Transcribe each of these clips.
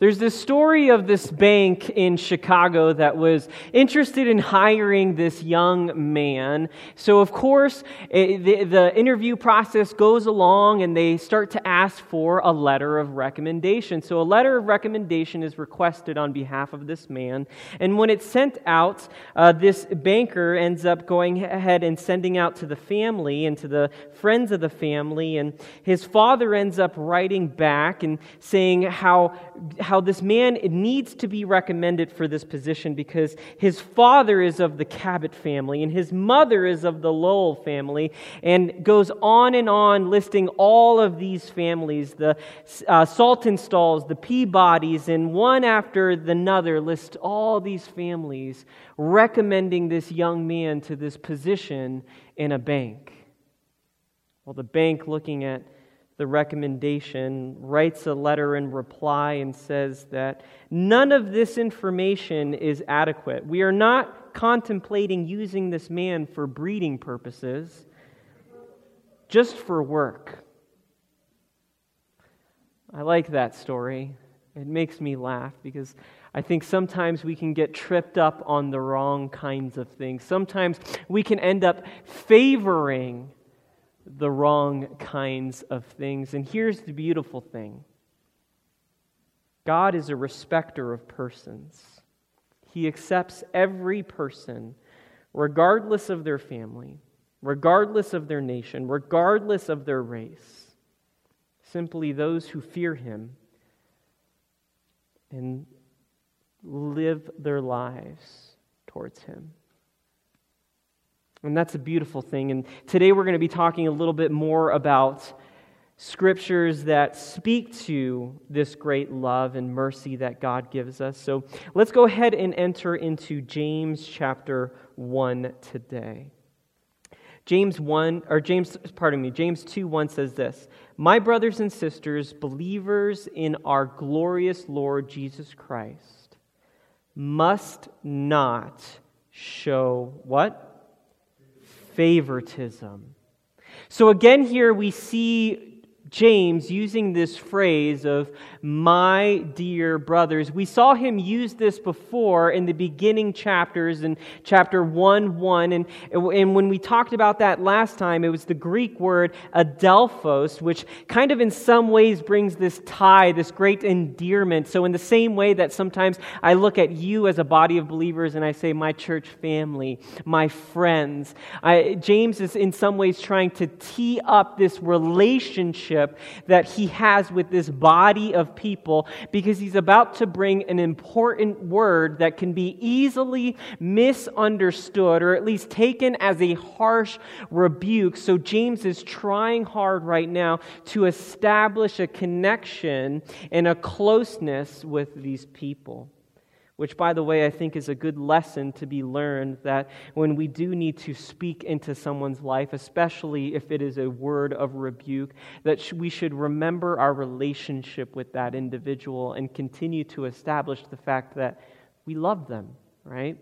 There's this story of this bank in Chicago that was interested in hiring this young man. So, of course, it, the, the, interview process goes along and they start to ask for a letter of recommendation. So, a letter of recommendation is requested on behalf of this man. And when it's sent out, uh, this banker ends up going ahead and sending out to the family and to the friends of the family. And his father ends up writing back and saying how how this man needs to be recommended for this position because his father is of the Cabot family and his mother is of the Lowell family, and goes on and on listing all of these families the uh, Saltonstalls, the Peabodys, and one after another list all these families, recommending this young man to this position in a bank. Well, the bank looking at the recommendation, writes a letter in reply and says that none of this information is adequate. We are not contemplating using this man for breeding purposes, just for work. I like that story. It makes me laugh because I think sometimes we can get tripped up on the wrong kinds of things. Sometimes we can end up favoring the wrong kinds of things. And here's the beautiful thing God is a respecter of persons, He accepts every person, regardless of their family, regardless of their nation, regardless of their race. Simply those who fear Him and live their lives towards Him. And that's a beautiful thing. And today we're going to be talking a little bit more about scriptures that speak to this great love and mercy that God gives us. So let's go ahead and enter into James chapter 1 today. James 1 or James pardon me, James 2 1 says this, "My brothers and sisters, believers in our glorious Lord Jesus Christ, must not show what? Favoritism. So again, here we see James using this phrase of my dear brothers. We saw him use this before in the beginning chapters in chapter 1 1. And, and when we talked about that last time, it was the Greek word adelphos, which kind of in some ways brings this tie, this great endearment. So, in the same way that sometimes I look at you as a body of believers and I say, my church family, my friends, I, James is in some ways trying to tee up this relationship relationship that he has with this body of people because he's about to bring an important word that can be easily misunderstood or at least taken as a harsh rebuke. So James is trying hard right now to establish a connection and a closeness with these people. Which, by the way, I think is a good lesson to be learned that when we do need to speak into someone's life, especially if it is a word of rebuke, that we should remember our relationship with that individual and continue to establish the fact that we love them, right?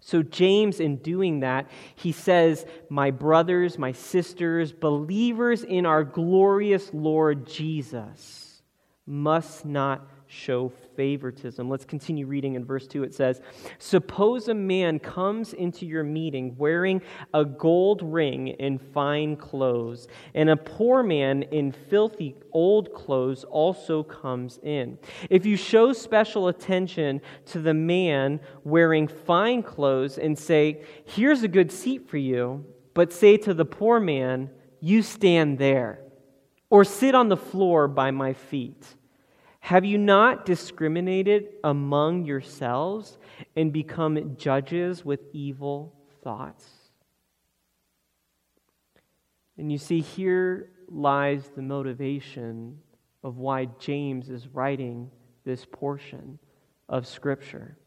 So, James, in doing that, he says, My brothers, my sisters, believers in our glorious Lord Jesus must not show favoritism. Let's continue reading in verse 2. It says, Suppose a man comes into your meeting wearing a gold ring and fine clothes, and a poor man in filthy old clothes also comes in. If you show special attention to the man wearing fine clothes and say, Here's a good seat for you, but say to the poor man, You stand there, or sit on the floor by my feet. Have you not discriminated among yourselves and become judges with evil thoughts? And you see, here lies the motivation of why James is writing this portion of Scripture.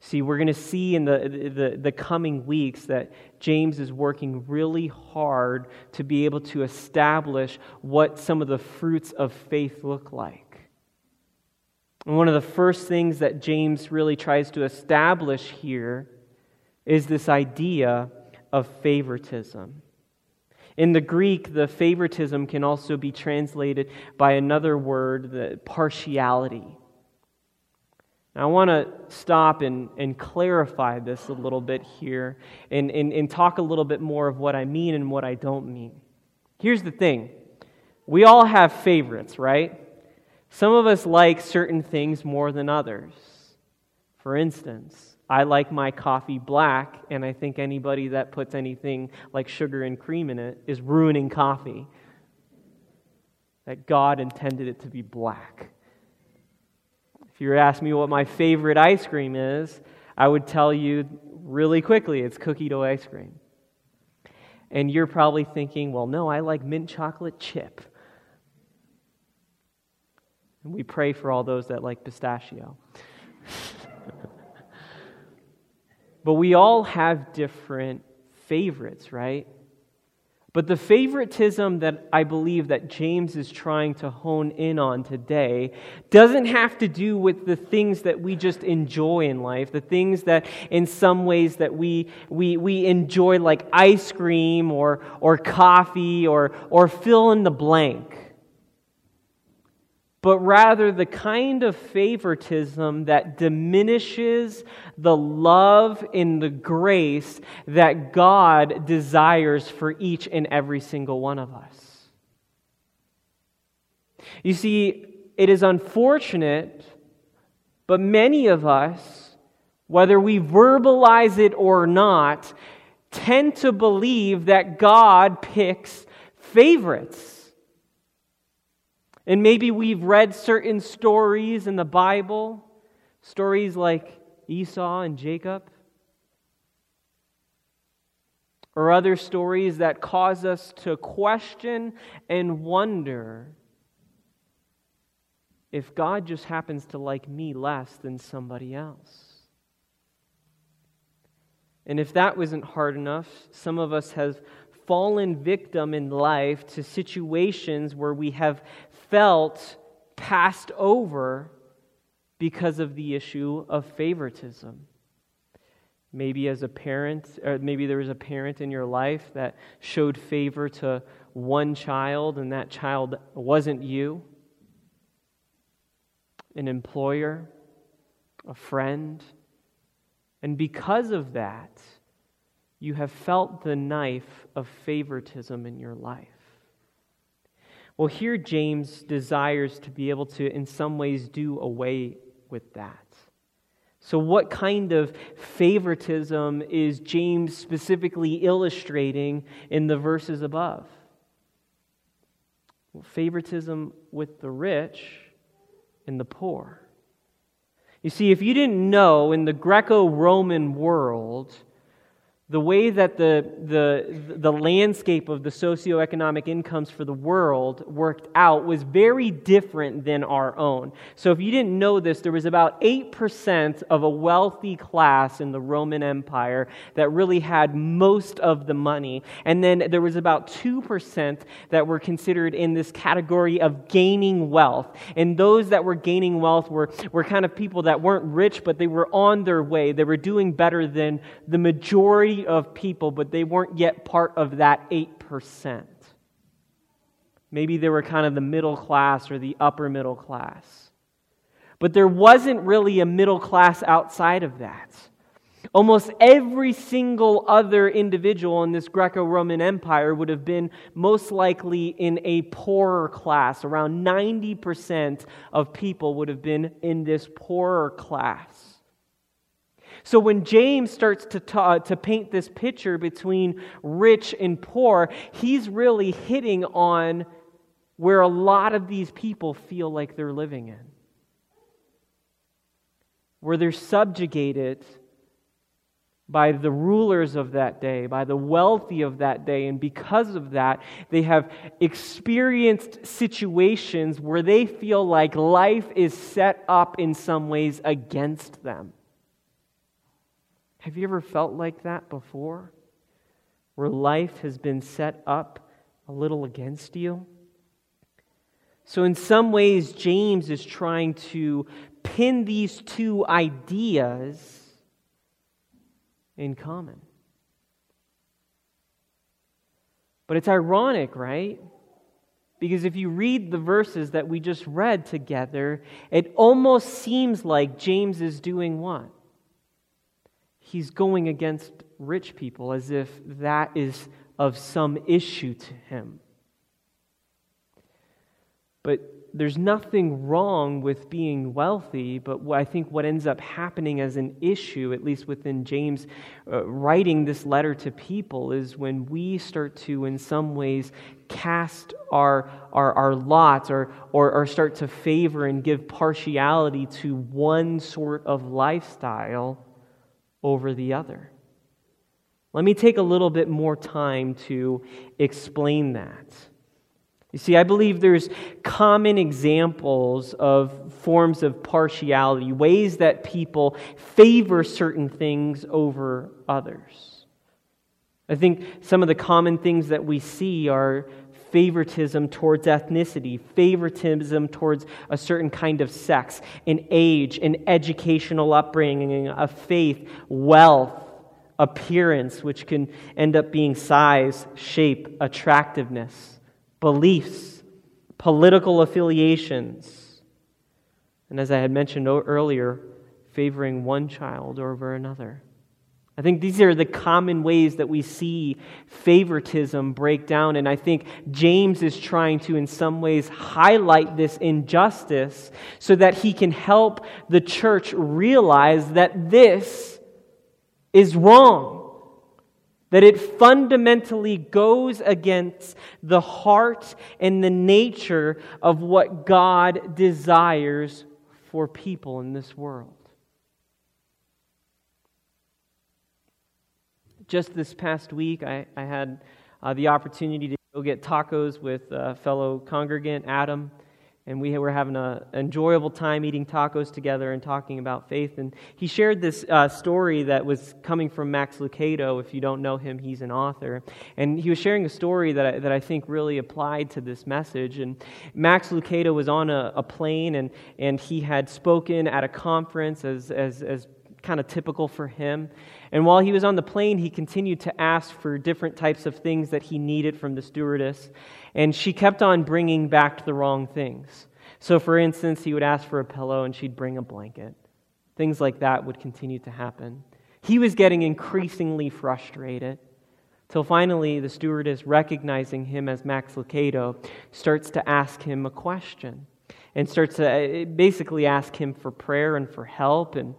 See, we're going to see in the, the, the, coming weeks that James is working really hard to be able to establish what some of the fruits of faith look like. And one of the first things that James really tries to establish here is this idea of favoritism. In the Greek, the favoritism can also be translated by another word, the partiality. I want to stop and, and clarify this a little bit here and, and, and talk a little bit more of what I mean and what I don't mean. Here's the thing we all have favorites, right? Some of us like certain things more than others. For instance, I like my coffee black, and I think anybody that puts anything like sugar and cream in it is ruining coffee. That God intended it to be black. If you were to ask me what my favorite ice cream is, I would tell you really quickly it's cookie dough ice cream. And you're probably thinking, well, no, I like mint chocolate chip. And we pray for all those that like pistachio. but we all have different favorites, right? But the favoritism that I believe that James is trying to hone in on today doesn't have to do with the things that we just enjoy in life, the things that in some ways that we, we, we enjoy like ice cream or, or coffee or, or fill in the blank but rather the kind of favoritism that diminishes the love and the grace that God desires for each and every single one of us. You see, it is unfortunate, but many of us, whether we verbalize it or not, tend to believe that God picks favorites. And maybe we've read certain stories in the Bible, stories like Esau and Jacob, or other stories that cause us to question and wonder if God just happens to like me less than somebody else. And if that wasn't hard enough, some of us have fallen victim in life to situations where we have felt passed over because of the issue of favoritism. Maybe as a parent, or maybe there was a parent in your life that showed favor to one child and that child wasn't you. An employer, a friend. And because of that, you have felt the knife of favoritism in your life. Well, here James desires to be able to, in some ways, do away with that. So, what kind of favoritism is James specifically illustrating in the verses above? Well, favoritism with the rich and the poor. You see, if you didn't know, in the Greco Roman world, the way that the, the, the landscape of the socioeconomic incomes for the world worked out was very different than our own. So, if you didn't know this, there was about 8% of a wealthy class in the Roman Empire that really had most of the money. And then there was about 2% that were considered in this category of gaining wealth. And those that were gaining wealth were, were kind of people that weren't rich, but they were on their way. They were doing better than the majority of people, but they weren't yet part of that 8%. Maybe they were kind of the middle class or the upper middle class. But there wasn't really a middle class outside of that. Almost every single other individual in this Greco Roman Empire would have been most likely in a poorer class. Around 90% of people would have been in this poorer class. So when James starts to, ta- uh, to paint this picture between rich and poor, he's really hitting on where a lot of these people feel like they're living in. Where they're subjugated by the rulers of that day, by the wealthy of that day, and because of that, they have experienced situations where they feel like life is set up in some ways against them. Have you ever felt like that before? Where life has been set up a little against you? So, in some ways, James is trying to pin these two ideas in common. But it's ironic, right? Because if you read the verses that we just read together, it almost seems like James is doing what? He's going against rich people as if that is of some issue to him. But there's nothing wrong with being wealthy, but I think what ends up happening as an issue, at least within James uh, writing this letter to people, is when we start to, in some ways, cast our, our, our lots or, or, or start to favor and give partiality to one sort of lifestyle over the other. Let me take a little bit more time to explain that. You see, I believe there's common examples of forms of partiality, ways that people favor certain things over others. I think some of the common things that we see are favoritism towards ethnicity, favoritism towards a certain kind of sex, an age, an educational upbringing, a faith, wealth, appearance, which can end up being size, shape, attractiveness beliefs, political affiliations, and as I had mentioned earlier, favoring one child over another. I think these are the common ways that we see favoritism break down. And I think James is trying to, in some ways, highlight this injustice so that he can help the church realize that this is wrong that it fundamentally goes against the heart and the nature of what God desires for people in this world. Just this past week, I, I had uh, the opportunity to go get tacos with a fellow congregant, Adam and we were having an enjoyable time eating tacos together and talking about faith. And he shared this uh, story that was coming from Max Lucado. If you don't know him, he's an author. And he was sharing a story that I, that I think really applied to this message. And Max Lucado was on a, a plane, and, and he had spoken at a conference as, as, as kind of typical for him. And while he was on the plane, he continued to ask for different types of things that he needed from the stewardess. And she kept on bringing back the wrong things. So, for instance, he would ask for a pillow and she'd bring a blanket. Things like that would continue to happen. He was getting increasingly frustrated till finally the stewardess, recognizing him as Max Lucado, starts to ask him a question and starts to uh, basically ask him for prayer and for help. And,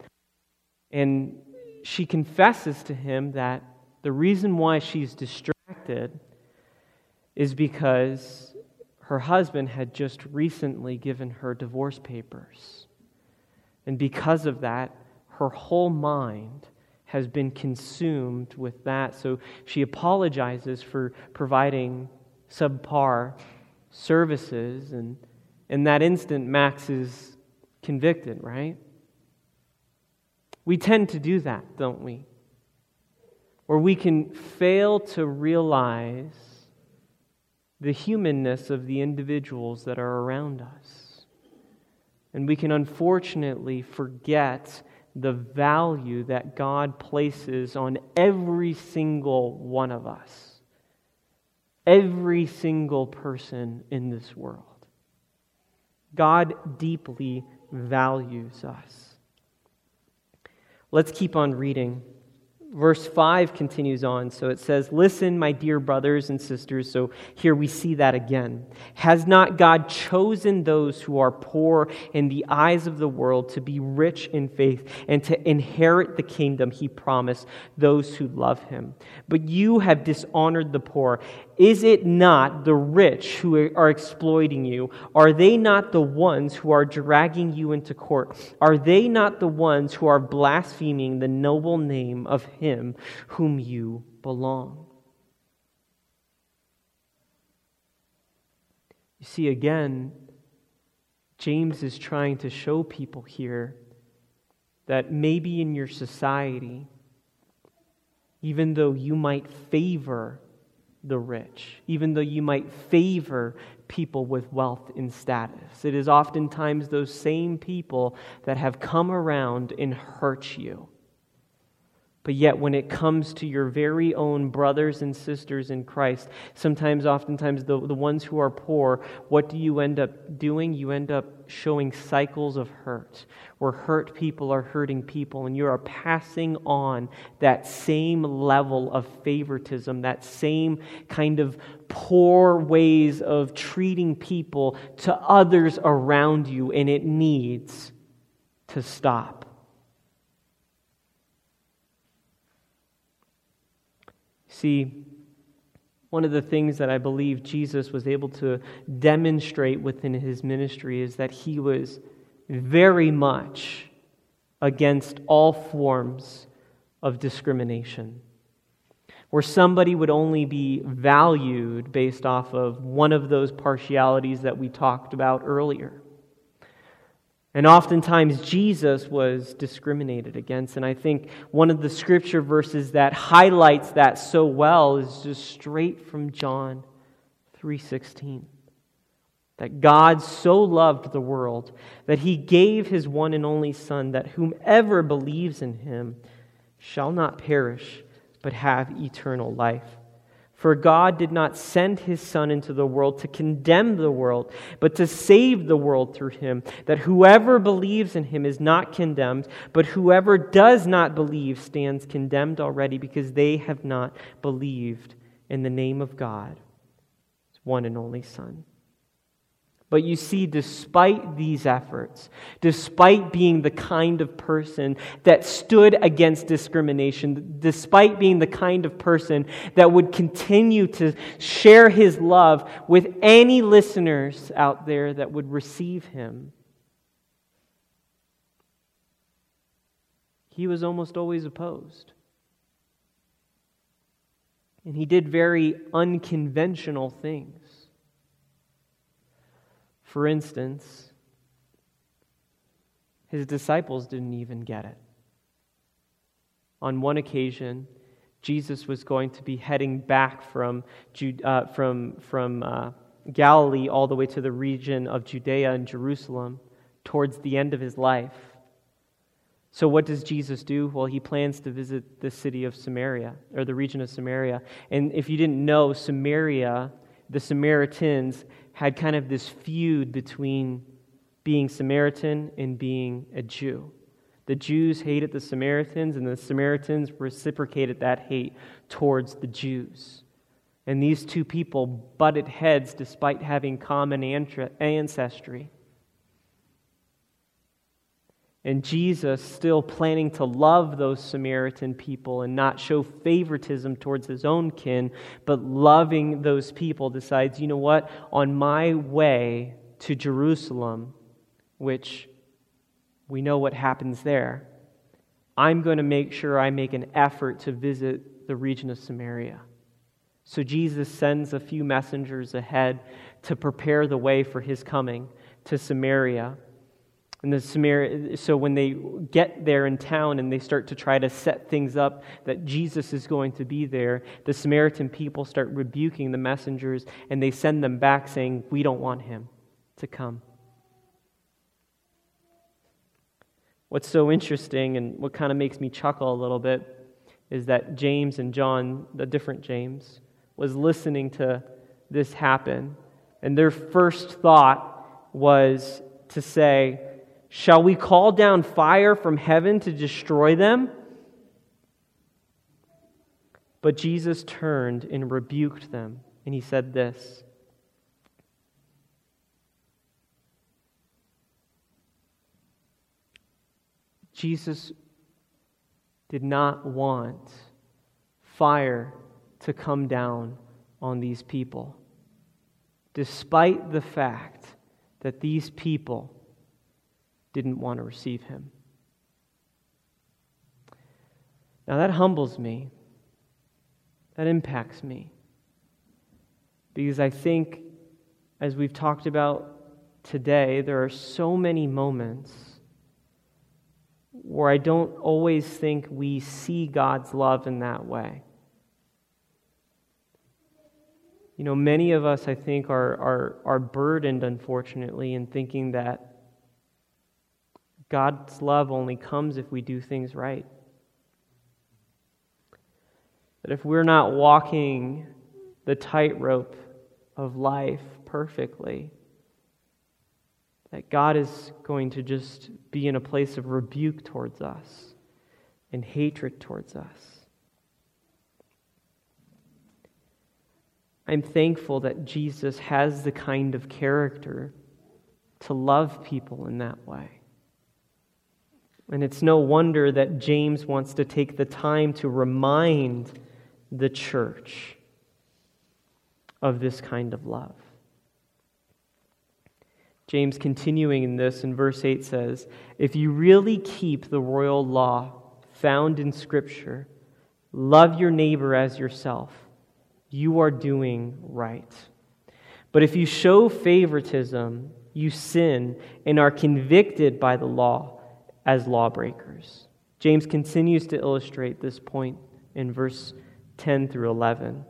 and she confesses to him that the reason why she's distracted is because her husband had just recently given her divorce papers. And because of that, her whole mind has been consumed with that. So she apologizes for providing subpar services. And in that instant, Max is convicted, right? We tend to do that, don't we? Where we can fail to realize the humanness of the individuals that are around us. And we can unfortunately forget the value that God places on every single one of us, every single person in this world. God deeply values us. Let's keep on reading verse 5 continues on. So it says, Listen, my dear brothers and sisters. So here we see that again. Has not God chosen those who are poor in the eyes of the world to be rich in faith and to inherit the kingdom he promised those who love him? But you have dishonored the poor. Is it not the rich who are exploiting you? Are they not the ones who are dragging you into court? Are they not the ones who are blaspheming the noble name of him whom you belong? You see, again, James is trying to show people here that maybe in your society, even though you might favor the rich, even though you might favor people with wealth and status. It is oftentimes those same people that have come around and hurt you. But yet, when it comes to your very own brothers and sisters in Christ, sometimes, oftentimes, the, the ones who are poor, what do you end up doing? You end up showing cycles of hurt, where hurt people are hurting people, and you are passing on that same level of favoritism, that same kind of poor ways of treating people to others around you, and it needs to stop. See, one of the things that I believe Jesus was able to demonstrate within his ministry is that he was very much against all forms of discrimination. Where somebody would only be valued based off of one of those partialities that we talked about earlier. And oftentimes, Jesus was discriminated against. And I think one of the scripture verses that highlights that so well is just straight from John 3:16. That God so loved the world that he gave his one and only Son, that whomever believes in him shall not perish, but have eternal life. For God did not send his Son into the world to condemn the world, but to save the world through him. That whoever believes in him is not condemned, but whoever does not believe stands condemned already because they have not believed in the name of God, his one and only Son. But you see, despite these efforts, despite being the kind of person that stood against discrimination, despite being the kind of person that would continue to share his love with any listeners out there that would receive him, he was almost always opposed. And he did very unconventional things. For instance, his disciples didn't even get it. On one occasion, Jesus was going to be heading back from, uh, from, from uh, Galilee all the way to the region of Judea and Jerusalem towards the end of his life. So, what does Jesus do? Well, he plans to visit the city of Samaria, or the region of Samaria. And if you didn't know, Samaria, the Samaritans had kind of this feud between being Samaritan and being a Jew. The Jews hated the Samaritans, and the Samaritans reciprocated that hate towards the Jews. And these two people butted heads despite having common ancestry. And Jesus, still planning to love those Samaritan people and not show favoritism towards his own kin, but loving those people, decides, you know what? On my way to Jerusalem, which we know what happens there, I'm going to make sure I make an effort to visit the region of Samaria. So Jesus sends a few messengers ahead to prepare the way for his coming to Samaria. And the Samaria, so when they get there in town and they start to try to set things up that Jesus is going to be there, the Samaritan people start rebuking the messengers and they send them back saying, We don't want him to come. What's so interesting and what kind of makes me chuckle a little bit is that James and John, the different James, was listening to this happen. And their first thought was to say, Shall we call down fire from heaven to destroy them? But Jesus turned and rebuked them, and he said this Jesus did not want fire to come down on these people, despite the fact that these people didn't want to receive him. Now that humbles me. That impacts me. Because I think, as we've talked about today, there are so many moments where I don't always think we see God's love in that way. You know, many of us, I think, are, are, are burdened, unfortunately, in thinking that God's love only comes if we do things right. that if we're not walking the tightrope of life perfectly, that God is going to just be in a place of rebuke towards us and hatred towards us. I'm thankful that Jesus has the kind of character to love people in that way. And it's no wonder that James wants to take the time to remind the church of this kind of love. James, continuing in this in verse 8, says, If you really keep the royal law found in Scripture, love your neighbor as yourself you are doing right. But if you show favoritism, you sin and are convicted by the law as lawbreakers. James continues to illustrate this point in verse 10 through 11.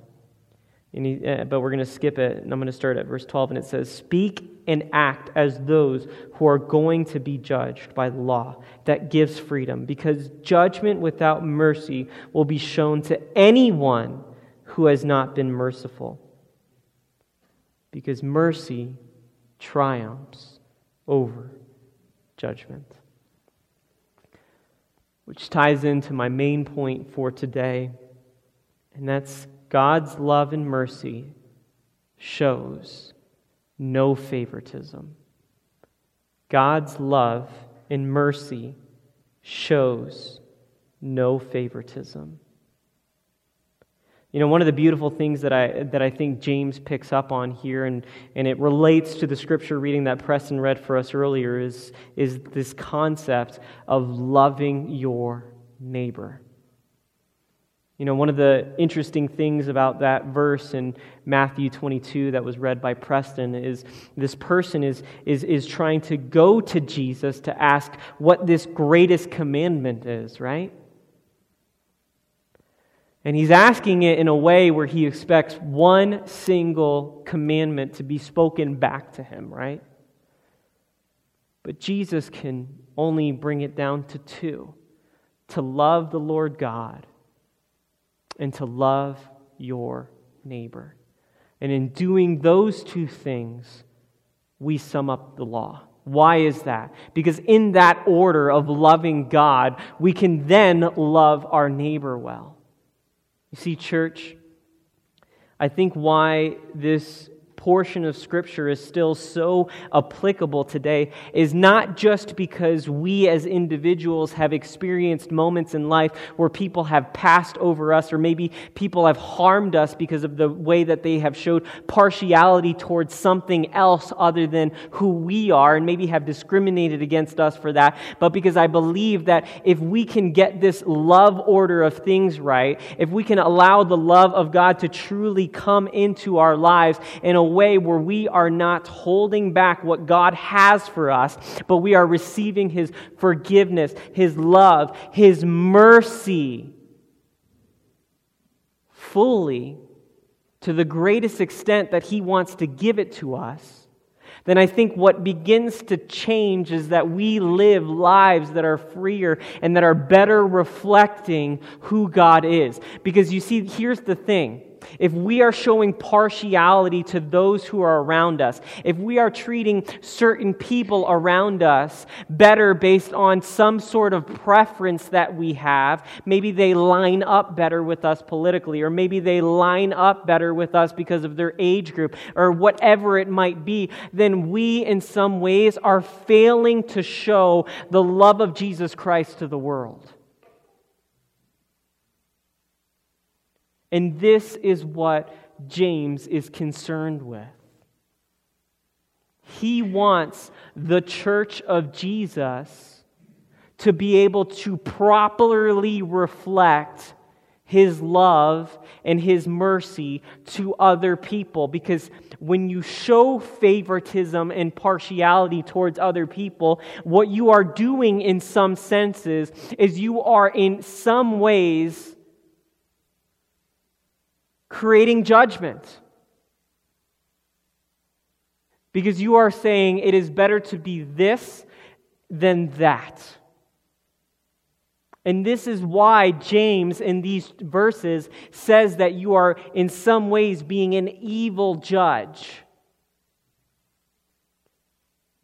He, uh, but we're going to skip it, and I'm going to start at verse 12, and it says, Speak and act as those who are going to be judged by the law that gives freedom, because judgment without mercy will be shown to anyone who has not been merciful. Because mercy triumphs over judgment. Which ties into my main point for today, and that's God's love and mercy shows no favoritism. God's love and mercy shows no favoritism. You know, one of the beautiful things that I, that I think James picks up on here, and, and it relates to the scripture reading that Preston read for us earlier, is, is this concept of loving your neighbor. You know, one of the interesting things about that verse in Matthew 22 that was read by Preston is this person is, is, is trying to go to Jesus to ask what this greatest commandment is, right? And he's asking it in a way where he expects one single commandment to be spoken back to him, right? But Jesus can only bring it down to two to love the Lord God and to love your neighbor. And in doing those two things, we sum up the law. Why is that? Because in that order of loving God, we can then love our neighbor well. You see, church, I think why this portion of Scripture is still so applicable today is not just because we as individuals have experienced moments in life where people have passed over us, or maybe people have harmed us because of the way that they have showed partiality towards something else other than who we are, and maybe have discriminated against us for that, but because I believe that if we can get this love order of things right, if we can allow the love of God to truly come into our lives in a way where we are not holding back what God has for us, but we are receiving His forgiveness, His love, His mercy fully to the greatest extent that He wants to give it to us then I think what begins to change is that we live lives that are freer and that are better reflecting who God is. Because you see, here's the thing if we are showing partiality to those who are around us, if we are treating certain people around us better based on some sort of preference that we have, maybe they line up better with us politically, or maybe they line up better with us because of their age group, or whatever it might be, then we in some ways are failing to show the love of Jesus Christ to the world. And this is what James is concerned with. He wants the church of Jesus to be able to properly reflect his love and his mercy to other people. Because when you show favoritism and partiality towards other people, what you are doing in some senses is you are in some ways creating judgment. Because you are saying it is better to be this than that. And this is why James, in these verses, says that you are in some ways being an evil judge.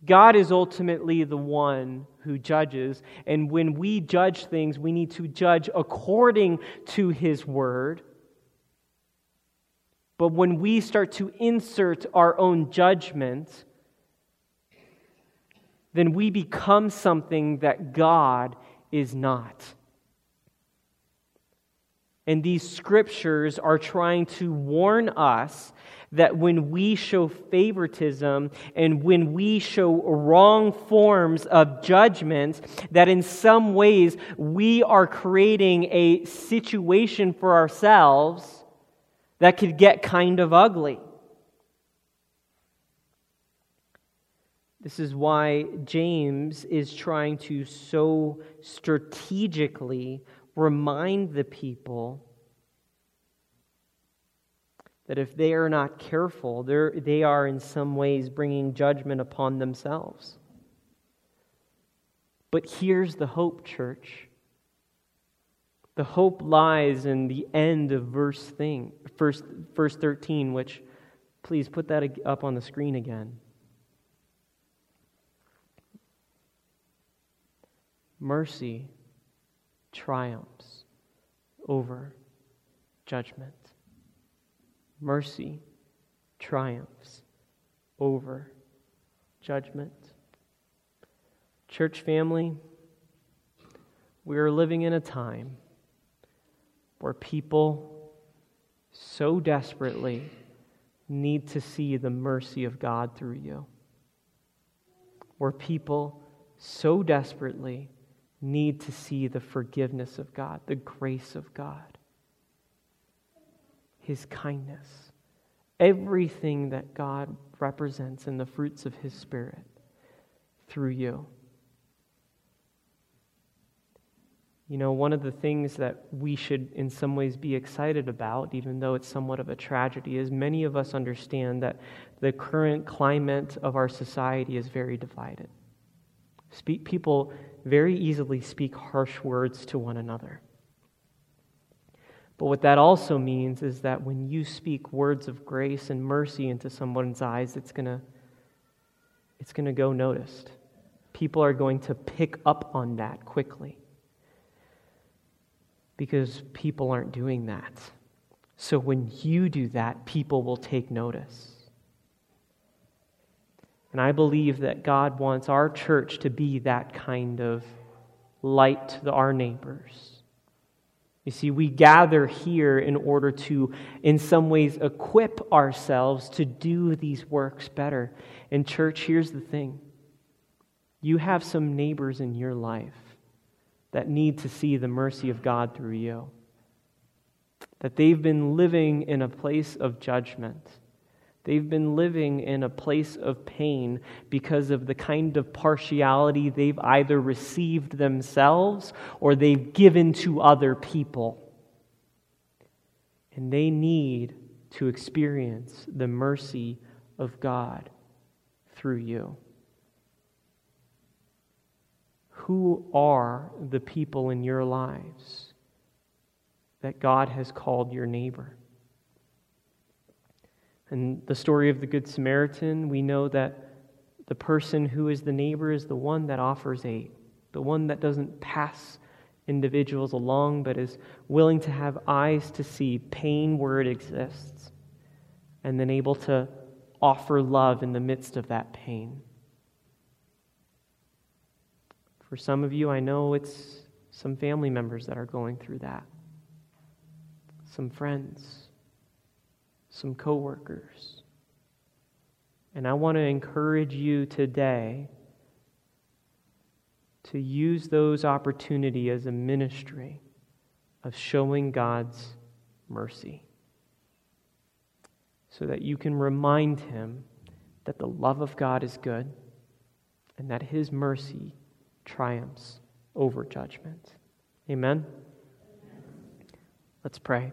God is ultimately the one who judges. And when we judge things, we need to judge according to his word. But when we start to insert our own judgment, then we become something that God is not. And these scriptures are trying to warn us that when we show favoritism and when we show wrong forms of judgment, that in some ways we are creating a situation for ourselves that could get kind of ugly. This is why James is trying to so strategically remind the people that if they are not careful, they are in some ways bringing judgment upon themselves. But here's the hope, church. The hope lies in the end of verse thing, verse, verse 13, which please put that up on the screen again. mercy triumphs over judgment. Mercy triumphs over judgment. Church family, we are living in a time where people so desperately need to see the mercy of God through you. Where people so desperately need to see the forgiveness of God, the grace of God, His kindness, everything that God represents in the fruits of His Spirit through you. You know, one of the things that we should, in some ways, be excited about, even though it's somewhat of a tragedy, is many of us understand that the current climate of our society is very divided. Speak, people very easily speak harsh words to one another. But what that also means is that when you speak words of grace and mercy into someone's eyes, it's going to it's going to go noticed. People are going to pick up on that quickly because people aren't doing that. So when you do that, people will take notice. And I believe that God wants our church to be that kind of light to our neighbors. You see, we gather here in order to, in some ways, equip ourselves to do these works better. And, church, here's the thing you have some neighbors in your life that need to see the mercy of God through you, that they've been living in a place of judgment They've been living in a place of pain because of the kind of partiality they've either received themselves or they've given to other people. And they need to experience the mercy of God through you. Who are the people in your lives that God has called your neighbor? And the story of the Good Samaritan, we know that the person who is the neighbor is the one that offers aid, the one that doesn't pass individuals along, but is willing to have eyes to see pain where it exists, and then able to offer love in the midst of that pain. For some of you, I know it's some family members that are going through that, some friends some coworkers. And I want to encourage you today to use those opportunity as a ministry of showing God's mercy so that you can remind him that the love of God is good and that his mercy triumphs over judgment. Amen. Let's pray.